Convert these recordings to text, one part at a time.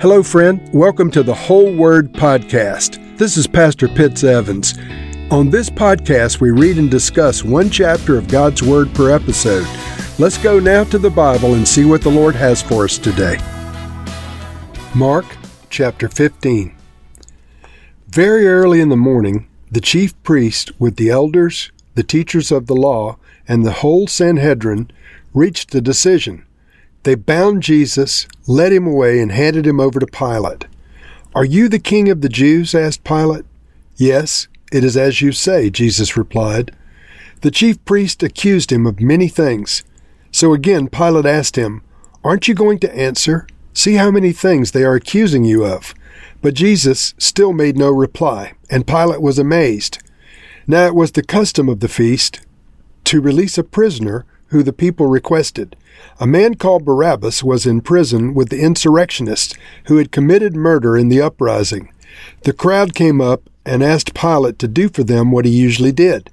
Hello, friend. Welcome to the Whole Word Podcast. This is Pastor Pitts Evans. On this podcast, we read and discuss one chapter of God's Word per episode. Let's go now to the Bible and see what the Lord has for us today. Mark chapter 15. Very early in the morning, the chief priest, with the elders, the teachers of the law, and the whole Sanhedrin, reached a decision. They bound Jesus, led him away, and handed him over to Pilate. Are you the king of the Jews? asked Pilate. Yes, it is as you say, Jesus replied. The chief priest accused him of many things. So again Pilate asked him, Aren't you going to answer? See how many things they are accusing you of. But Jesus still made no reply, and Pilate was amazed. Now it was the custom of the feast to release a prisoner who the people requested. A man called Barabbas was in prison with the insurrectionists who had committed murder in the uprising. The crowd came up and asked Pilate to do for them what he usually did.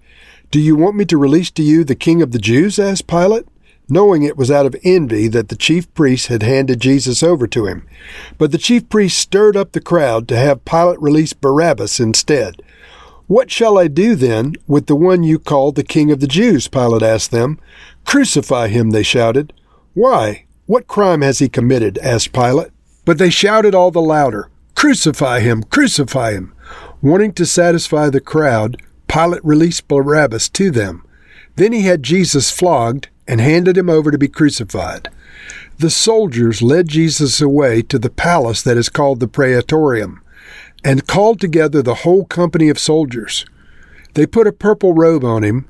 Do you want me to release to you the king of the Jews? asked Pilate, knowing it was out of envy that the chief priests had handed Jesus over to him. But the chief priests stirred up the crowd to have Pilate release Barabbas instead. What shall I do then with the one you call the king of the Jews? Pilate asked them. Crucify him, they shouted. Why? What crime has he committed? asked Pilate. But they shouted all the louder, Crucify him! Crucify him! Wanting to satisfy the crowd, Pilate released Barabbas to them. Then he had Jesus flogged and handed him over to be crucified. The soldiers led Jesus away to the palace that is called the Praetorium and called together the whole company of soldiers. They put a purple robe on him,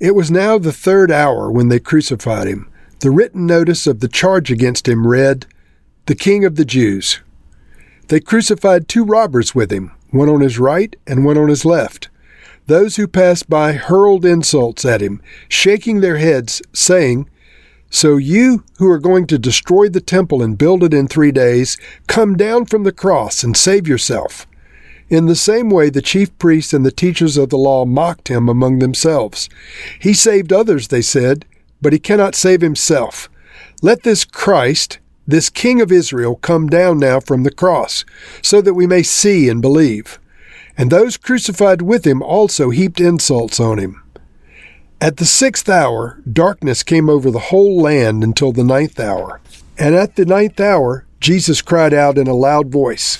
It was now the third hour when they crucified him. The written notice of the charge against him read, The King of the Jews. They crucified two robbers with him, one on his right and one on his left. Those who passed by hurled insults at him, shaking their heads, saying, So you, who are going to destroy the temple and build it in three days, come down from the cross and save yourself. In the same way, the chief priests and the teachers of the law mocked him among themselves. He saved others, they said, but he cannot save himself. Let this Christ, this King of Israel, come down now from the cross, so that we may see and believe. And those crucified with him also heaped insults on him. At the sixth hour, darkness came over the whole land until the ninth hour. And at the ninth hour, Jesus cried out in a loud voice,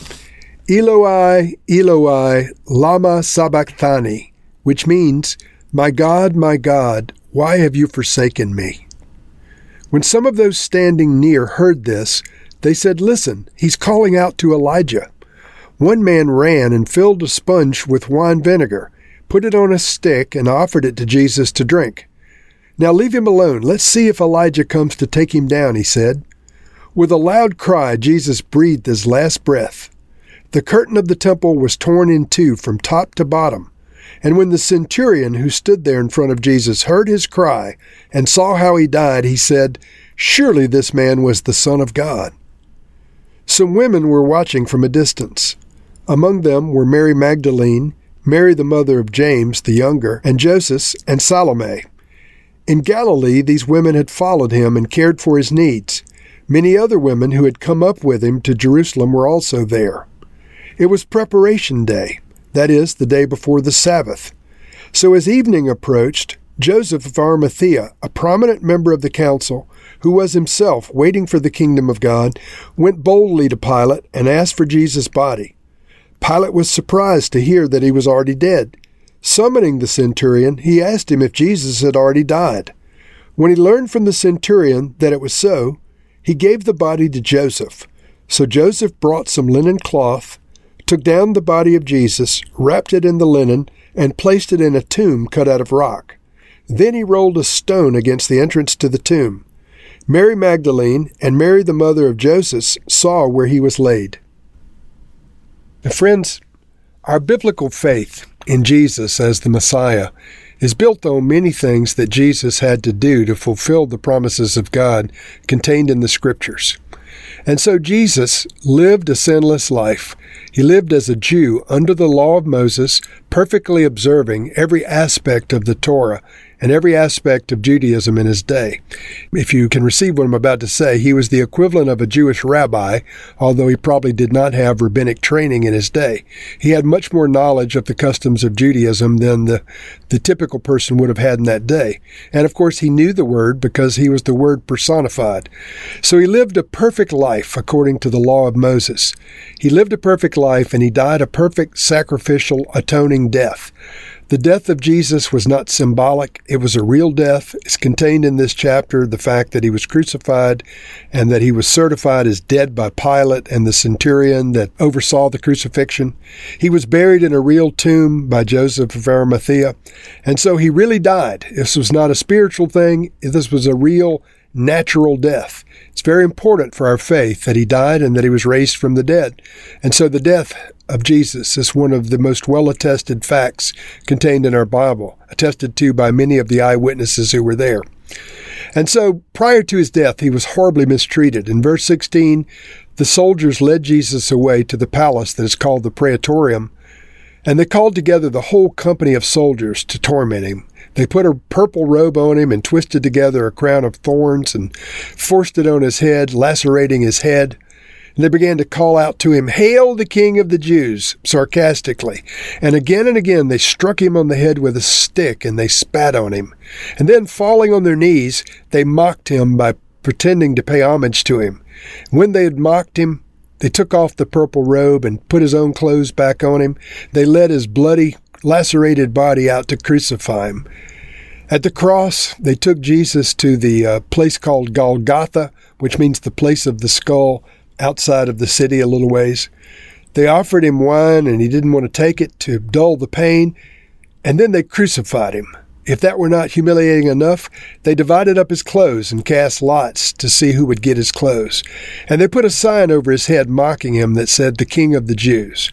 Eloi, Eloi, lama sabachthani, which means, My God, my God, why have you forsaken me? When some of those standing near heard this, they said, Listen, he's calling out to Elijah. One man ran and filled a sponge with wine vinegar, put it on a stick, and offered it to Jesus to drink. Now leave him alone. Let's see if Elijah comes to take him down, he said. With a loud cry, Jesus breathed his last breath. The curtain of the temple was torn in two from top to bottom. And when the centurion who stood there in front of Jesus heard his cry and saw how he died, he said, Surely this man was the Son of God. Some women were watching from a distance. Among them were Mary Magdalene, Mary the mother of James the younger, and Joseph and Salome. In Galilee, these women had followed him and cared for his needs. Many other women who had come up with him to Jerusalem were also there. It was preparation day, that is, the day before the Sabbath. So as evening approached, Joseph of Arimathea, a prominent member of the council, who was himself waiting for the kingdom of God, went boldly to Pilate and asked for Jesus' body. Pilate was surprised to hear that he was already dead. Summoning the centurion, he asked him if Jesus had already died. When he learned from the centurion that it was so, he gave the body to Joseph. So Joseph brought some linen cloth, took down the body of Jesus, wrapped it in the linen, and placed it in a tomb cut out of rock. Then he rolled a stone against the entrance to the tomb. Mary Magdalene and Mary the mother of Joseph saw where he was laid. Friends, our biblical faith in Jesus as the Messiah is built on many things that Jesus had to do to fulfill the promises of God contained in the Scriptures. And so Jesus lived a sinless life. He lived as a Jew under the law of Moses, perfectly observing every aspect of the Torah and every aspect of Judaism in his day. If you can receive what I'm about to say, he was the equivalent of a Jewish rabbi, although he probably did not have rabbinic training in his day. He had much more knowledge of the customs of Judaism than the, the typical person would have had in that day. And of course, he knew the Word because he was the Word personified. So he lived a perfect life according to the law of Moses. He lived a perfect life and he died a perfect sacrificial atoning death. The death of Jesus was not symbolic, it was a real death. It's contained in this chapter the fact that he was crucified and that he was certified as dead by Pilate and the centurion that oversaw the crucifixion. He was buried in a real tomb by Joseph of Arimathea, and so he really died. This was not a spiritual thing, this was a real natural death. It's very important for our faith that he died and that he was raised from the dead. And so the death of Jesus is one of the most well attested facts contained in our Bible, attested to by many of the eyewitnesses who were there. And so prior to his death, he was horribly mistreated. In verse 16, the soldiers led Jesus away to the palace that is called the Praetorium, and they called together the whole company of soldiers to torment him. They put a purple robe on him and twisted together a crown of thorns and forced it on his head, lacerating his head. And they began to call out to him, Hail the King of the Jews, sarcastically. And again and again they struck him on the head with a stick and they spat on him. And then, falling on their knees, they mocked him by pretending to pay homage to him. When they had mocked him, they took off the purple robe and put his own clothes back on him. They led his bloody, lacerated body out to crucify him. At the cross, they took Jesus to the uh, place called Golgotha, which means the place of the skull, outside of the city a little ways. They offered him wine and he didn't want to take it to dull the pain, and then they crucified him. If that were not humiliating enough, they divided up his clothes and cast lots to see who would get his clothes. And they put a sign over his head mocking him that said, The King of the Jews.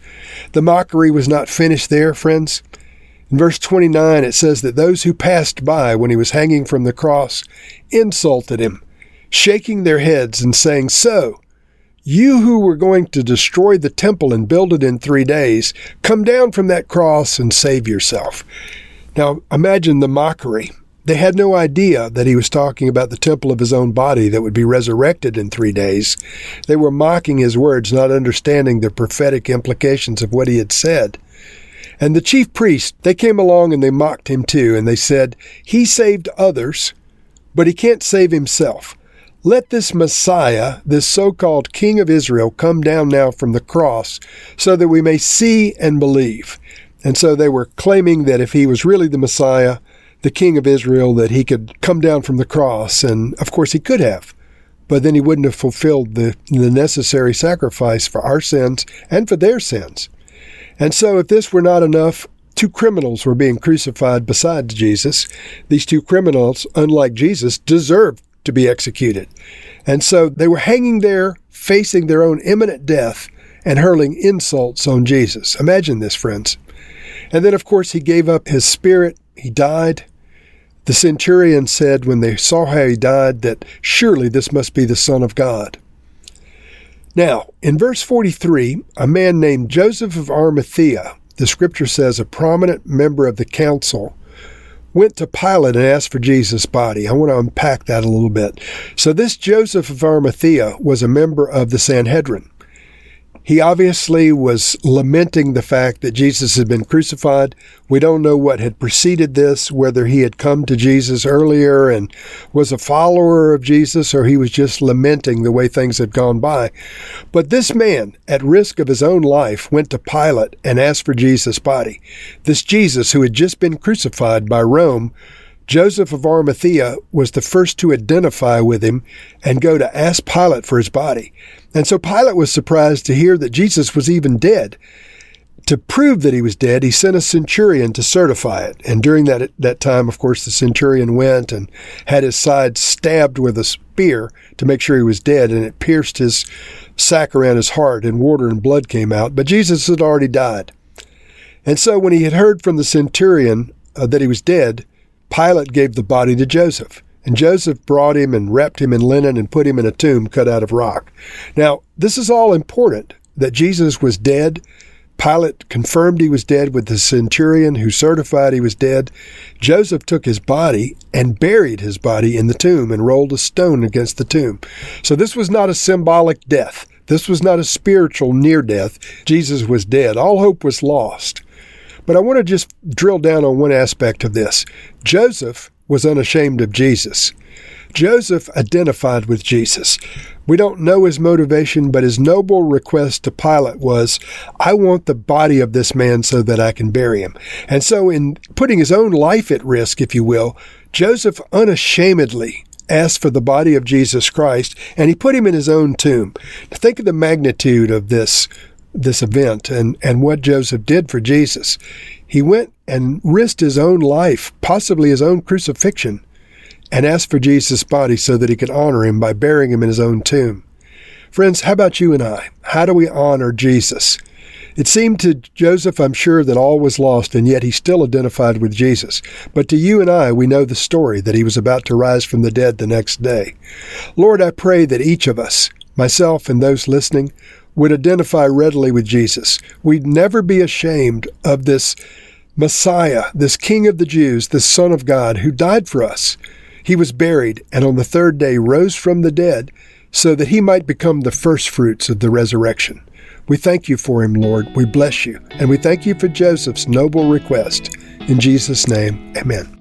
The mockery was not finished there, friends. In verse 29, it says that those who passed by when he was hanging from the cross insulted him, shaking their heads and saying, So, you who were going to destroy the temple and build it in three days, come down from that cross and save yourself. Now, imagine the mockery. They had no idea that he was talking about the temple of his own body that would be resurrected in three days. They were mocking his words, not understanding the prophetic implications of what he had said. And the chief priests, they came along and they mocked him too, and they said, He saved others, but he can't save himself. Let this Messiah, this so called King of Israel, come down now from the cross so that we may see and believe. And so they were claiming that if he was really the Messiah, the King of Israel, that he could come down from the cross. And of course, he could have. But then he wouldn't have fulfilled the, the necessary sacrifice for our sins and for their sins. And so, if this were not enough, two criminals were being crucified beside Jesus. These two criminals, unlike Jesus, deserved to be executed. And so they were hanging there, facing their own imminent death and hurling insults on Jesus. Imagine this, friends. And then, of course, he gave up his spirit. He died. The centurion said when they saw how he died that surely this must be the Son of God. Now, in verse 43, a man named Joseph of Arimathea, the scripture says a prominent member of the council, went to Pilate and asked for Jesus' body. I want to unpack that a little bit. So, this Joseph of Arimathea was a member of the Sanhedrin. He obviously was lamenting the fact that Jesus had been crucified. We don't know what had preceded this, whether he had come to Jesus earlier and was a follower of Jesus or he was just lamenting the way things had gone by. But this man, at risk of his own life, went to Pilate and asked for Jesus' body. This Jesus who had just been crucified by Rome Joseph of Arimathea was the first to identify with him and go to ask Pilate for his body. And so Pilate was surprised to hear that Jesus was even dead. To prove that he was dead, he sent a centurion to certify it. And during that, that time, of course, the centurion went and had his side stabbed with a spear to make sure he was dead, and it pierced his sac around his heart, and water and blood came out. But Jesus had already died. And so when he had heard from the centurion uh, that he was dead, Pilate gave the body to Joseph. And Joseph brought him and wrapped him in linen and put him in a tomb cut out of rock. Now, this is all important that Jesus was dead. Pilate confirmed he was dead with the centurion who certified he was dead. Joseph took his body and buried his body in the tomb and rolled a stone against the tomb. So this was not a symbolic death. This was not a spiritual near death. Jesus was dead. All hope was lost. But I want to just drill down on one aspect of this. Joseph was unashamed of Jesus. Joseph identified with Jesus. We don't know his motivation, but his noble request to Pilate was, I want the body of this man so that I can bury him. And so, in putting his own life at risk, if you will, Joseph unashamedly asked for the body of Jesus Christ and he put him in his own tomb. Think of the magnitude of this this event and, and what Joseph did for Jesus. He went and risked his own life, possibly his own crucifixion, and asked for Jesus' body so that he could honor him by burying him in his own tomb. Friends, how about you and I? How do we honor Jesus? It seemed to Joseph, I'm sure, that all was lost, and yet he still identified with Jesus. But to you and I, we know the story that he was about to rise from the dead the next day. Lord, I pray that each of us, myself and those listening, would identify readily with Jesus. We'd never be ashamed of this Messiah, this King of the Jews, this Son of God who died for us. He was buried and on the third day rose from the dead so that he might become the firstfruits of the resurrection. We thank you for him, Lord. We bless you. And we thank you for Joseph's noble request. In Jesus' name, amen.